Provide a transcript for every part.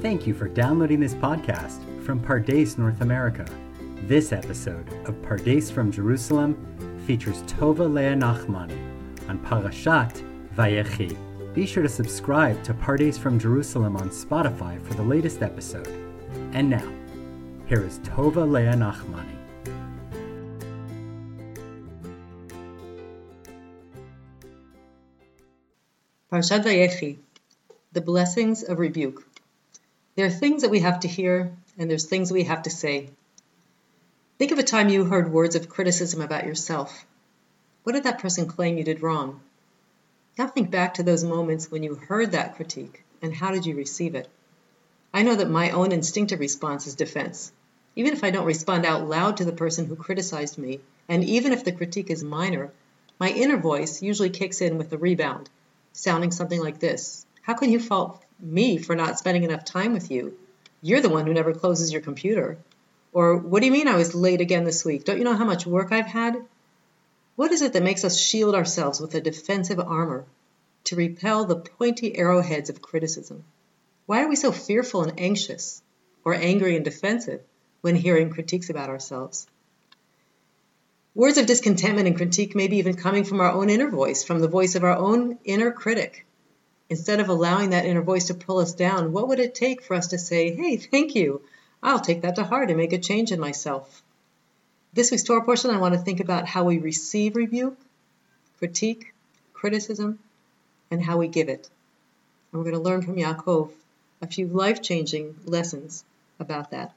Thank you for downloading this podcast from Pardes, North America. This episode of Pardes from Jerusalem features Tova Leah Nachmani on Parashat Vayechi. Be sure to subscribe to Pardes from Jerusalem on Spotify for the latest episode. And now, here is Tova Leah Nachmani. Parashat Vayechi, the blessings of rebuke. There are things that we have to hear, and there's things we have to say. Think of a time you heard words of criticism about yourself. What did that person claim you did wrong? Now think back to those moments when you heard that critique, and how did you receive it? I know that my own instinctive response is defense. Even if I don't respond out loud to the person who criticized me, and even if the critique is minor, my inner voice usually kicks in with a rebound sounding something like this How can you fault me for not spending enough time with you? You're the one who never closes your computer. Or, what do you mean I was late again this week? Don't you know how much work I've had? What is it that makes us shield ourselves with a defensive armor to repel the pointy arrowheads of criticism? Why are we so fearful and anxious, or angry and defensive, when hearing critiques about ourselves? Words of discontentment and critique may be even coming from our own inner voice, from the voice of our own inner critic. Instead of allowing that inner voice to pull us down, what would it take for us to say, hey, thank you, I'll take that to heart and make a change in myself? This week's Torah portion, I want to think about how we receive rebuke, critique, criticism, and how we give it. And we're going to learn from Yaakov a few life changing lessons about that.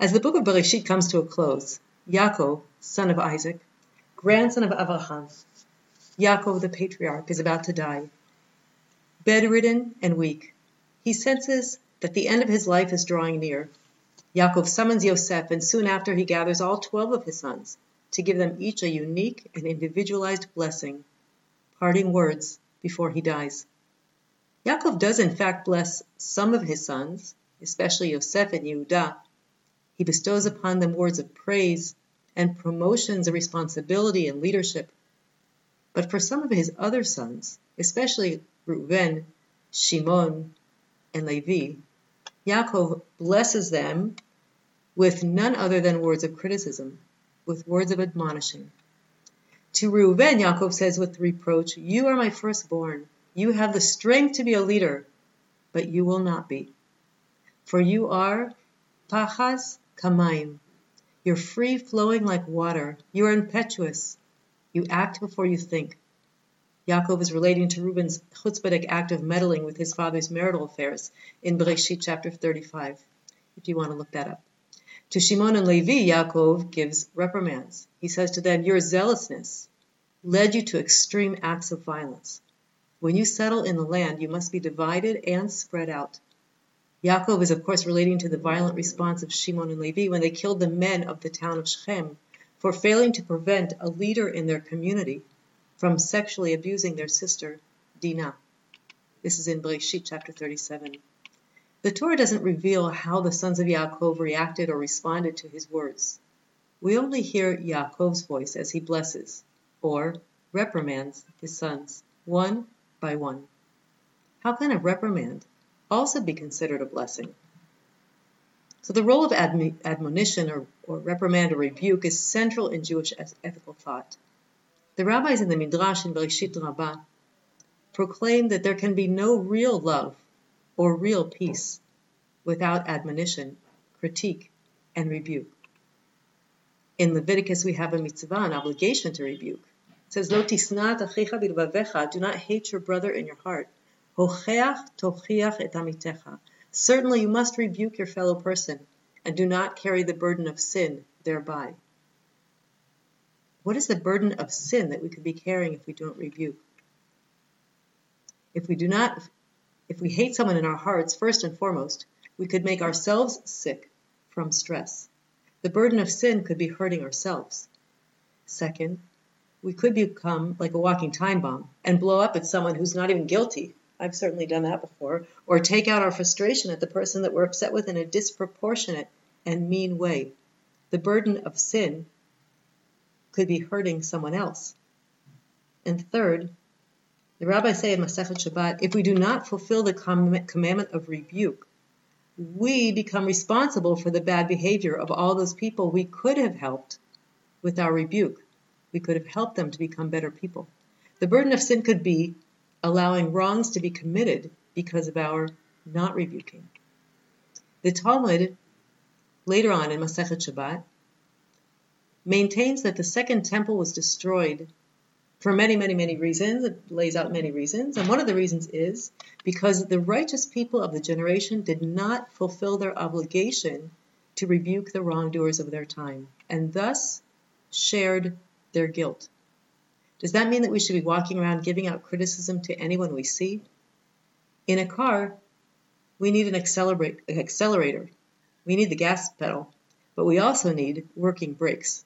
As the book of Bereshit comes to a close, Yaakov, son of Isaac, grandson of Abraham, Yaakov the patriarch, is about to die. Bedridden and weak, he senses that the end of his life is drawing near. Yaakov summons Yosef, and soon after he gathers all twelve of his sons to give them each a unique and individualized blessing, parting words before he dies. Yaakov does in fact bless some of his sons, especially Yosef and Yehudah. He bestows upon them words of praise and promotions of responsibility and leadership. But for some of his other sons, especially Reuven, Shimon, and Levi, Yaakov blesses them with none other than words of criticism, with words of admonishing. To Reuven, Yaakov says with reproach, You are my firstborn. You have the strength to be a leader, but you will not be. For you are pachas kamaim, you're free flowing like water. You are impetuous. You act before you think. Yaakov is relating to Reuben's chutzpahdik act of meddling with his father's marital affairs in Bereshit chapter 35, if you want to look that up. To Shimon and Levi, Yaakov gives reprimands. He says to them, Your zealousness led you to extreme acts of violence. When you settle in the land, you must be divided and spread out. Yaakov is, of course, relating to the violent response of Shimon and Levi when they killed the men of the town of Shechem for failing to prevent a leader in their community from sexually abusing their sister, Dinah. This is in Bereshit chapter 37. The Torah doesn't reveal how the sons of Yaakov reacted or responded to his words. We only hear Yaakov's voice as he blesses, or reprimands, his sons, one by one. How can a reprimand also be considered a blessing. So the role of admonition or, or reprimand or rebuke is central in Jewish ethical thought. The rabbis in the Midrash in Bereshit Rabbah proclaim that there can be no real love or real peace without admonition, critique, and rebuke. In Leviticus, we have a mitzvah, an obligation to rebuke. It says, Lo do not hate your brother in your heart. Certainly you must rebuke your fellow person, and do not carry the burden of sin thereby. What is the burden of sin that we could be carrying if we don't rebuke? If we do not, if we hate someone in our hearts, first and foremost, we could make ourselves sick from stress. The burden of sin could be hurting ourselves. Second, we could become like a walking time bomb and blow up at someone who's not even guilty I've certainly done that before, or take out our frustration at the person that we're upset with in a disproportionate and mean way. The burden of sin could be hurting someone else. And third, the rabbis say in Masechet Shabbat, if we do not fulfill the commandment of rebuke, we become responsible for the bad behavior of all those people we could have helped with our rebuke. We could have helped them to become better people. The burden of sin could be allowing wrongs to be committed because of our not rebuking. The Talmud, later on in Masechet Shabbat, maintains that the second temple was destroyed for many, many, many reasons. It lays out many reasons. And one of the reasons is because the righteous people of the generation did not fulfill their obligation to rebuke the wrongdoers of their time, and thus shared their guilt. Does that mean that we should be walking around giving out criticism to anyone we see? In a car, we need an accelerator. We need the gas pedal, but we also need working brakes.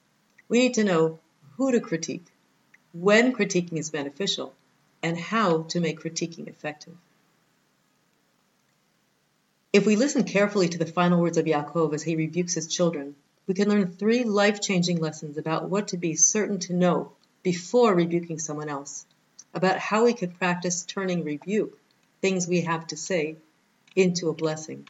We need to know who to critique, when critiquing is beneficial, and how to make critiquing effective. If we listen carefully to the final words of Yaakov as he rebukes his children, we can learn three life changing lessons about what to be certain to know before rebuking someone else, about how we can practice turning rebuke, things we have to say, into a blessing.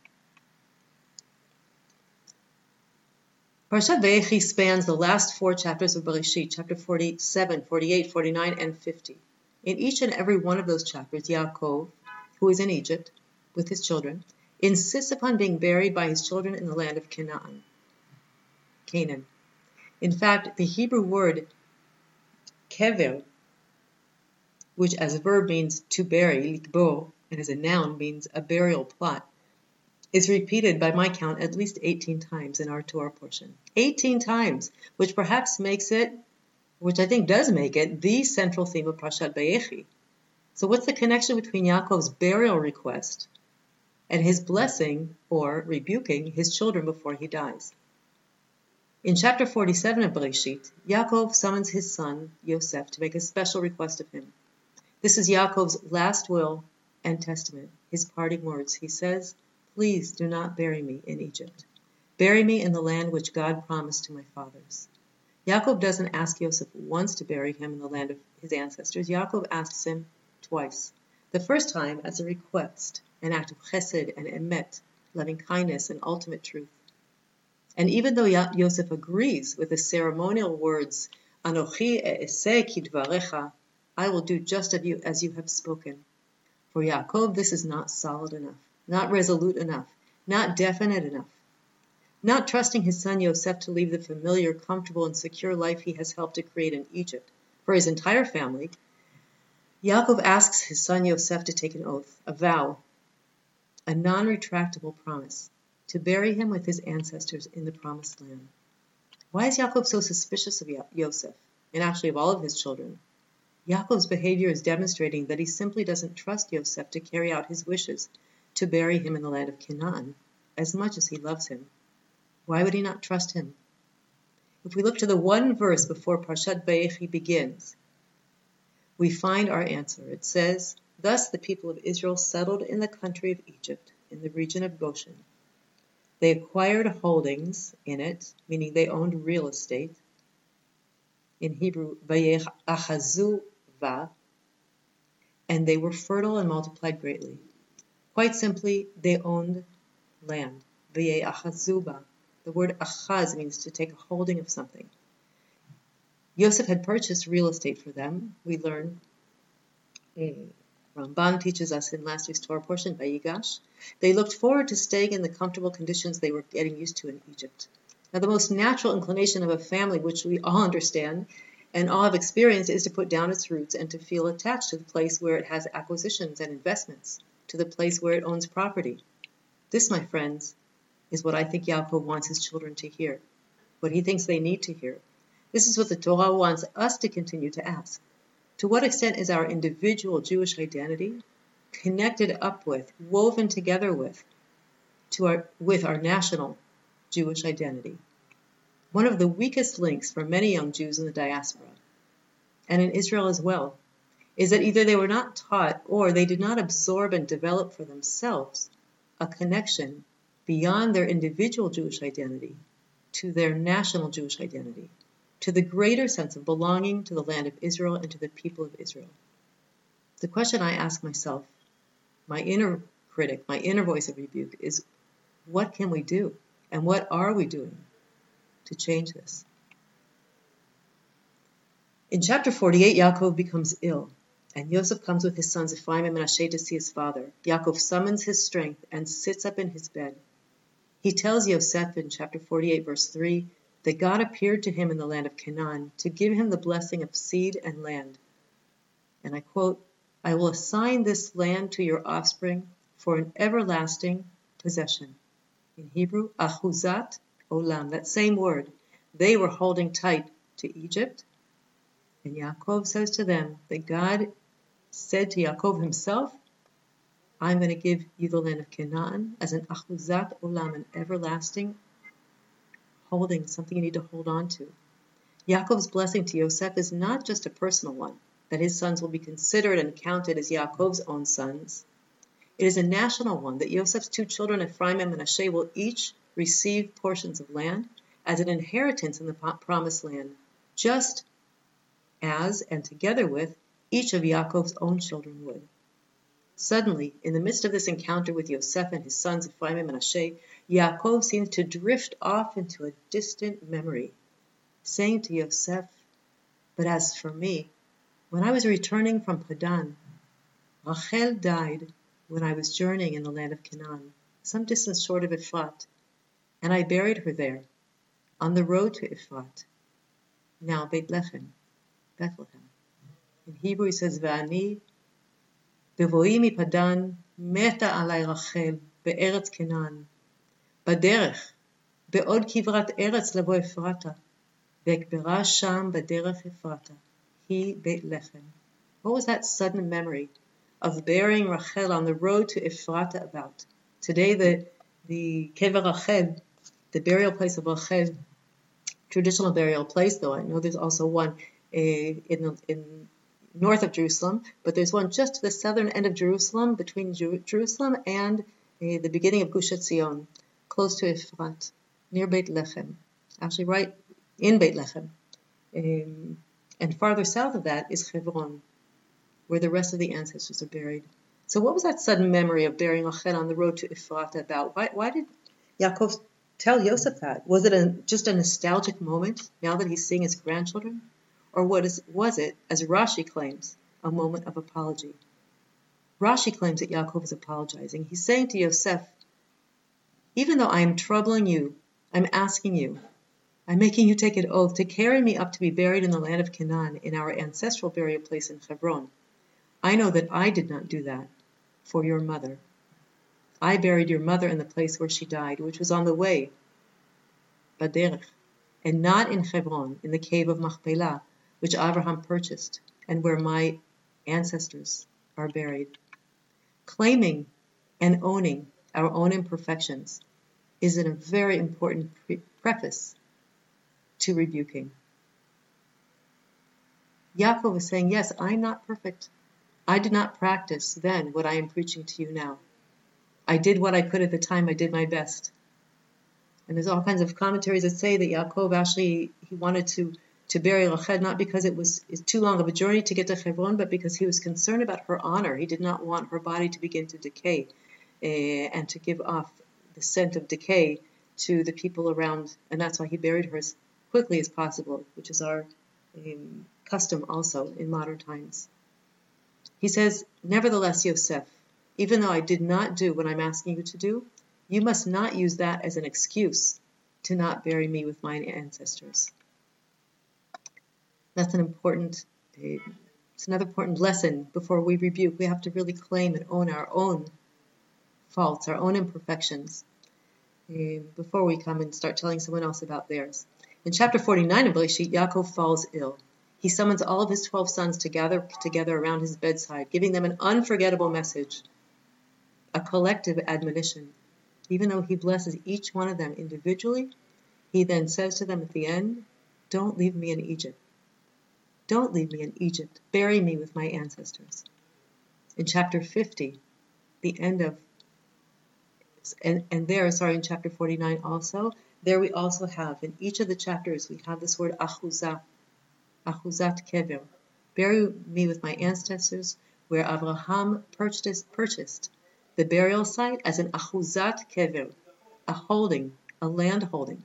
Parshat Vayechi spans the last four chapters of Bereshit, chapter 47, 48, 49, and 50. In each and every one of those chapters, Yaakov, who is in Egypt with his children, insists upon being buried by his children in the land of Canaan. Canaan. In fact, the Hebrew word kever, which as a verb means to bury, likbo, and as a noun means a burial plot, is repeated by my count at least 18 times in our Torah portion. 18 times, which perhaps makes it, which I think does make it, the central theme of Parshat Vayechi. So what's the connection between Yaakov's burial request and his blessing or rebuking his children before he dies? In chapter 47 of Bereshit, Yaakov summons his son, Yosef, to make a special request of him. This is Yaakov's last will and testament, his parting words. He says, Please do not bury me in Egypt. Bury me in the land which God promised to my fathers. Yaakov doesn't ask Yosef once to bury him in the land of his ancestors. Yaakov asks him twice. The first time as a request, an act of chesed and emet, loving kindness and ultimate truth. And even though Yosef agrees with the ceremonial words, Anochi e'eseh kidvarecha, I will do just of you as you have spoken. For Yaakov, this is not solid enough not resolute enough, not definite enough. Not trusting his son Yosef to leave the familiar, comfortable, and secure life he has helped to create in Egypt for his entire family, Yaakov asks his son Yosef to take an oath, a vow, a non retractable promise, to bury him with his ancestors in the promised land. Why is Yaakov so suspicious of Yosef, and actually of all of his children? Yaakov's behavior is demonstrating that he simply doesn't trust Yosef to carry out his wishes to bury him in the land of Canaan, as much as he loves him. Why would he not trust him? If we look to the one verse before Parshat Vayechi begins, we find our answer. It says, Thus the people of Israel settled in the country of Egypt, in the region of Goshen. They acquired holdings in it, meaning they owned real estate. In Hebrew, Vayechazu va, and they were fertile and multiplied greatly. Quite simply, they owned land. Via achazuba. The word achaz means to take a holding of something. Yosef had purchased real estate for them. We learn, mm, Ramban teaches us in last week's Torah portion, Vayigash. They looked forward to staying in the comfortable conditions they were getting used to in Egypt. Now, the most natural inclination of a family, which we all understand and all have experienced, is to put down its roots and to feel attached to the place where it has acquisitions and investments to the place where it owns property. This, my friends, is what I think Yaakov wants his children to hear, what he thinks they need to hear. This is what the Torah wants us to continue to ask. To what extent is our individual Jewish identity connected up with, woven together with, to our, with our national Jewish identity? One of the weakest links for many young Jews in the diaspora, and in Israel as well, is that either they were not taught or they did not absorb and develop for themselves a connection beyond their individual Jewish identity to their national Jewish identity, to the greater sense of belonging to the land of Israel and to the people of Israel. The question I ask myself, my inner critic, my inner voice of rebuke, is What can we do? And what are we doing to change this? In chapter 48, Yaakov becomes ill, and Yosef comes with his sons Ephraim and Menashe to see his father. Yaakov summons his strength and sits up in his bed. He tells Yosef in chapter 48, verse 3, that God appeared to him in the land of Canaan to give him the blessing of seed and land. And I quote, I will assign this land to your offspring for an everlasting possession. In Hebrew, achuzat olam, that same word. They were holding tight to Egypt. And Yaakov says to them that God said to Yaakov himself, I'm going to give you the land of Canaan as an achuzat olam, an everlasting holding, something you need to hold on to. Yaakov's blessing to Yosef is not just a personal one, that his sons will be considered and counted as Yaakov's own sons. It is a national one, that Yosef's two children, Ephraim and Manasseh, will each receive portions of land as an inheritance in the promised land, just as and together with each of Yaakov's own children would. Suddenly, in the midst of this encounter with Yosef and his sons Ephraim and Manasseh, Yaakov seems to drift off into a distant memory, saying to Yosef, But as for me, when I was returning from Padan, Rachel died when I was journeying in the land of Canaan, some distance short of Ephrat, and I buried her there, on the road to Ephrat, now Beit Lechem, Bethlehem. In Hebrew it says, Va'ani בבואי מפדן מתה עלי רחל בארץ כנען. בדרך, בעוד כברת ארץ לבוא אפרתה, ואקברה שם בדרך אפרתה, היא בית לחם. What was that sudden memory of burying Rachel on the road to Ephrata about? Today the, the Kever Rachel, the burial place of Rachel, traditional burial place though, I know there's also one uh, in, in north of Jerusalem, but there's one just to the southern end of Jerusalem, between Jer- Jerusalem and uh, the beginning of Gush Etzion, close to Efrat, near Beit Lechem, actually right in Beit Lechem. Um, and farther south of that is Hebron, where the rest of the ancestors are buried. So, what was that sudden memory of burying Rachel on the road to Efrat about? Why, why did Yaakov tell Yosef that? Was it a, just a nostalgic moment now that he's seeing his grandchildren? Or what is, was it, as Rashi claims, a moment of apology? Rashi claims that Yaakov is apologizing. He's saying to Yosef, even though I am troubling you, I'm asking you, I'm making you take an oath to carry me up to be buried in the land of Canaan in our ancestral burial place in Hebron. I know that I did not do that for your mother. I buried your mother in the place where she died, which was on the way, Baderech, and not in Hebron, in the cave of Machpelah, which Abraham purchased, and where my ancestors are buried. Claiming and owning our own imperfections is a very important pre- preface to rebuking. Yaakov is saying, Yes, I'm not perfect. I did not practice then what I am preaching to you now. I did what I could at the time, I did my best. And there's all kinds of commentaries that say that Yaakov actually he wanted to to bury Rachel, not because it was too long of a journey to get to Hebron, but because he was concerned about her honor. He did not want her body to begin to decay uh, and to give off the scent of decay to the people around, and that's why he buried her as quickly as possible, which is our um, custom also in modern times. He says, Nevertheless, Yosef, even though I did not do what I'm asking you to do, you must not use that as an excuse to not bury me with my ancestors. That's an important, it's another important lesson before we rebuke. We have to really claim and own our own faults, our own imperfections, eh, before we come and start telling someone else about theirs. In chapter 49 of Bereshit, Yaakov falls ill. He summons all of his 12 sons to gather together around his bedside, giving them an unforgettable message, a collective admonition. Even though he blesses each one of them individually, he then says to them at the end, Don't leave me in Egypt. Don't leave me in Egypt. Bury me with my ancestors. In chapter 50, the end of, and, and there, sorry, in chapter 49 also, there we also have, in each of the chapters, we have this word achuzah, achuzat kever. Bury me with my ancestors, where Abraham purchased, purchased the burial site as an achuzat kever, a holding, a land holding.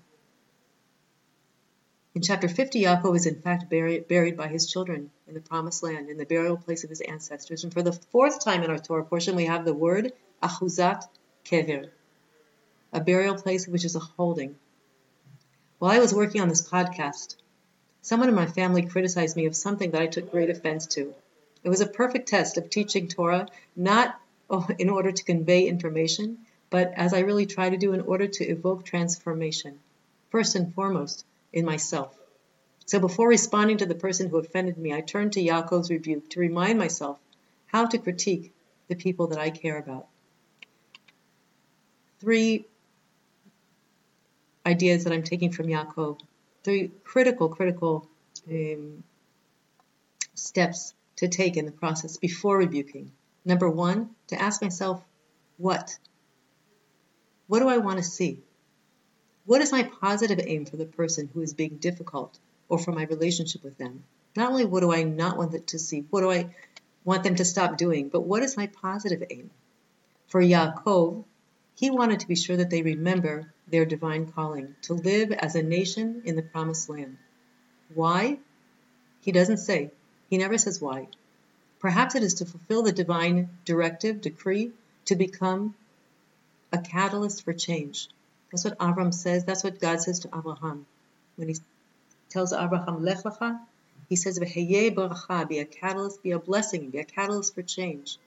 In chapter 50, Yaakov is in fact buried, buried by his children in the promised land, in the burial place of his ancestors. And for the fourth time in our Torah portion, we have the word achuzat kever, a burial place which is a holding. While I was working on this podcast, someone in my family criticized me of something that I took great offense to. It was a perfect test of teaching Torah, not in order to convey information, but as I really try to do in order to evoke transformation, first and foremost in myself. So before responding to the person who offended me, I turned to Yaakov's rebuke to remind myself how to critique the people that I care about. Three ideas that I'm taking from Yaakov, three critical, critical um, steps to take in the process before rebuking. Number one, to ask myself, what? What do I want to see? What is my positive aim for the person who is being difficult or for my relationship with them? Not only what do I not want them to see, what do I want them to stop doing, but what is my positive aim? For Yaakov, he wanted to be sure that they remember their divine calling to live as a nation in the promised land. Why? He doesn't say. He never says why. Perhaps it is to fulfill the divine directive, decree, to become a catalyst for change. That's what Avram says. That's what God says to Abraham. When he tells Abraham, Lech lecha, he says, baracha, be a catalyst, be a blessing, be a catalyst for change.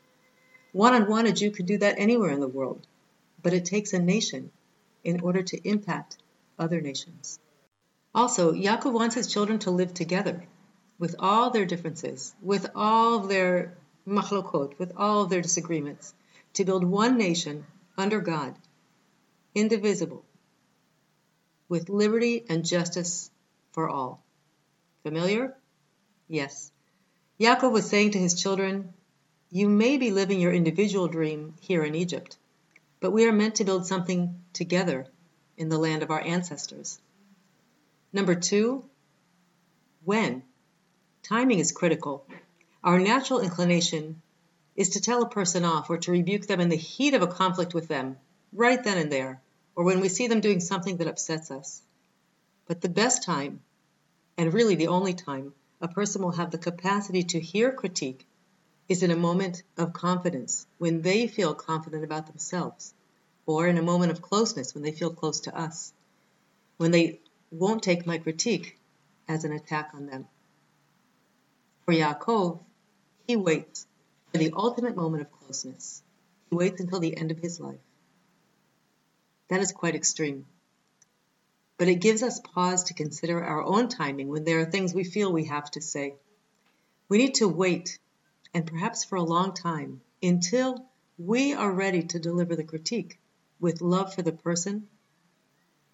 One on one, a Jew could do that anywhere in the world, but it takes a nation in order to impact other nations. Also, Yaakov wants his children to live together with all their differences, with all their machlokot, with all their disagreements, to build one nation under God, indivisible, with liberty and justice for all. Familiar? Yes. Yaakov was saying to his children, You may be living your individual dream here in Egypt, but we are meant to build something together in the land of our ancestors. Number two, when? Timing is critical. Our natural inclination is to tell a person off or to rebuke them in the heat of a conflict with them, right then and there, or when we see them doing something that upsets us. But the best time, and really the only time, a person will have the capacity to hear critique is in a moment of confidence, when they feel confident about themselves, or in a moment of closeness, when they feel close to us, when they won't take my critique as an attack on them. For Yaakov, he waits for the ultimate moment of closeness. He waits until the end of his life. That is quite extreme. But it gives us pause to consider our own timing when there are things we feel we have to say. We need to wait, and perhaps for a long time, until we are ready to deliver the critique with love for the person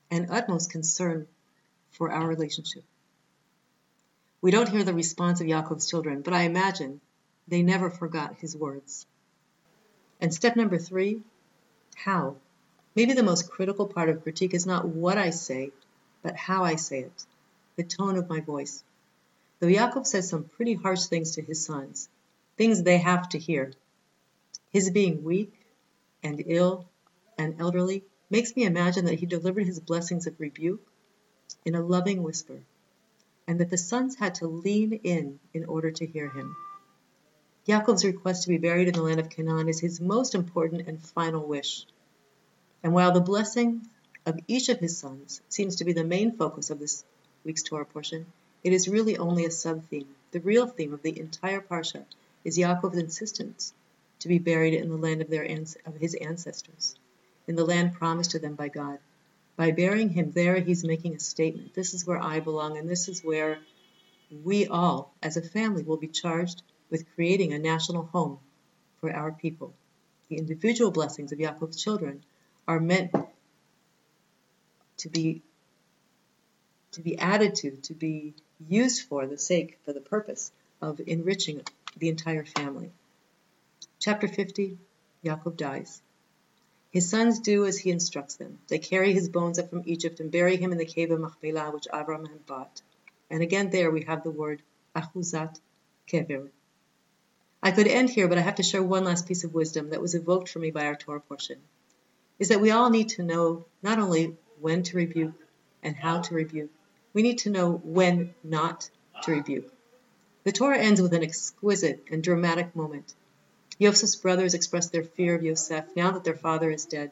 and utmost concern for our relationship. We don't hear the response of Yaakov's children, but I imagine they never forgot his words. And step number three, how? Maybe the most critical part of critique is not what I say, but how I say it, the tone of my voice. Though Yaakov says some pretty harsh things to his sons, things they have to hear, his being weak and ill and elderly makes me imagine that he delivered his blessings of rebuke in a loving whisper and that the sons had to lean in in order to hear him. Yaakov's request to be buried in the land of Canaan is his most important and final wish. And while the blessing of each of his sons seems to be the main focus of this week's Torah portion, it is really only a sub-theme. The real theme of the entire parsha is Yaakov's insistence to be buried in the land of, their, of his ancestors, in the land promised to them by God. By burying him there, he's making a statement. This is where I belong, and this is where we all, as a family, will be charged with creating a national home for our people. The individual blessings of Yaakov's children are meant to be to be added to, to be used for the sake, for the purpose of enriching the entire family. Chapter 50, Yaakov dies. His sons do as he instructs them. They carry his bones up from Egypt and bury him in the cave of Machpelah, which Avram had bought. And again there we have the word achuzat kever. I could end here, but I have to share one last piece of wisdom that was evoked for me by our Torah portion. Is that we all need to know not only when to rebuke and how to rebuke, we need to know when not to rebuke. The Torah ends with an exquisite and dramatic moment. Yosef's brothers express their fear of Yosef now that their father is dead.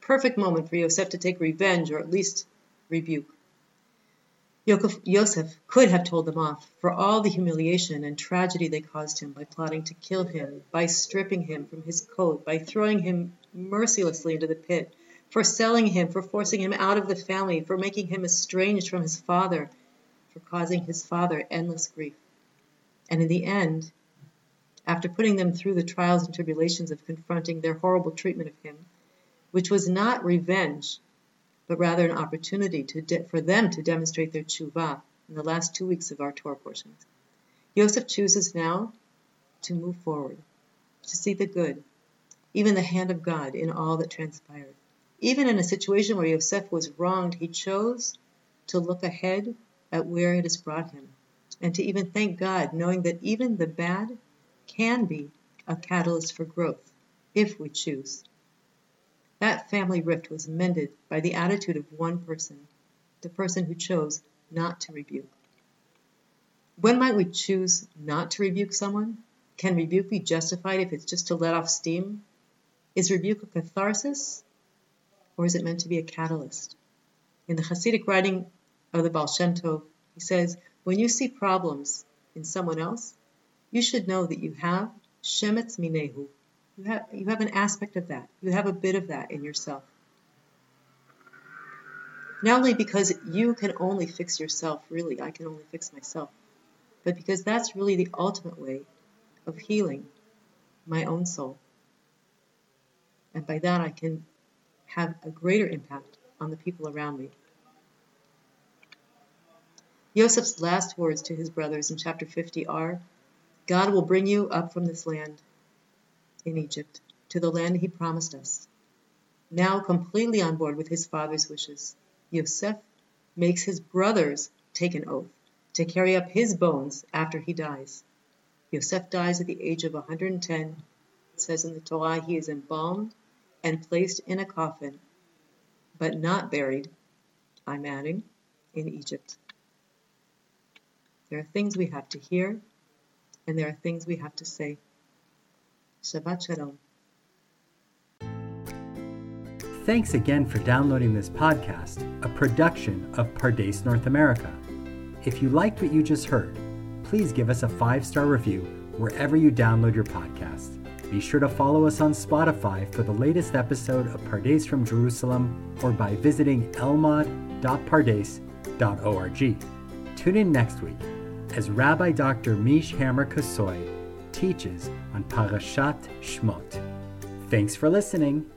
Perfect moment for Yosef to take revenge or at least rebuke. Yosef could have told them off for all the humiliation and tragedy they caused him by plotting to kill him, by stripping him from his coat, by throwing him mercilessly into the pit, for selling him, for forcing him out of the family, for making him estranged from his father, for causing his father endless grief. And in the end, after putting them through the trials and tribulations of confronting their horrible treatment of him, which was not revenge, but rather an opportunity de- for them to demonstrate their tshuva in the last two weeks of our Torah portions. Yosef chooses now to move forward, to see the good, even the hand of God in all that transpired. Even in a situation where Yosef was wronged, he chose to look ahead at where it has brought him, and to even thank God, knowing that even the bad can be a catalyst for growth if we choose. That family rift was mended by the attitude of one person, the person who chose not to rebuke. When might we choose not to rebuke someone? Can rebuke be justified if it's just to let off steam? Is rebuke a catharsis? Or is it meant to be a catalyst? In the Hasidic writing of the Baal Shem Tov, he says, when you see problems in someone else, you should know that you have shemetz minehu, you have, you have an aspect of that. You have a bit of that in yourself. Not only because you can only fix yourself, really, I can only fix myself, but because that's really the ultimate way of healing my own soul. And by that, I can have a greater impact on the people around me. Joseph's last words to his brothers in chapter 50 are God will bring you up from this land in Egypt, to the land he promised us. Now completely on board with his father's wishes, Yosef makes his brothers take an oath to carry up his bones after he dies. Yosef dies at the age of 110. It says in the Torah he is embalmed and placed in a coffin, but not buried, I'm adding, in Egypt. There are things we have to hear, and there are things we have to say. Shabbat Shalom. Thanks again for downloading this podcast, a production of Pardes North America. If you liked what you just heard, please give us a five star review wherever you download your podcast. Be sure to follow us on Spotify for the latest episode of Pardes from Jerusalem or by visiting elmad.pardes.org. Tune in next week as Rabbi Dr. Meesh Hammer Kossoy teaches on Parashat Shmot. Thanks for listening.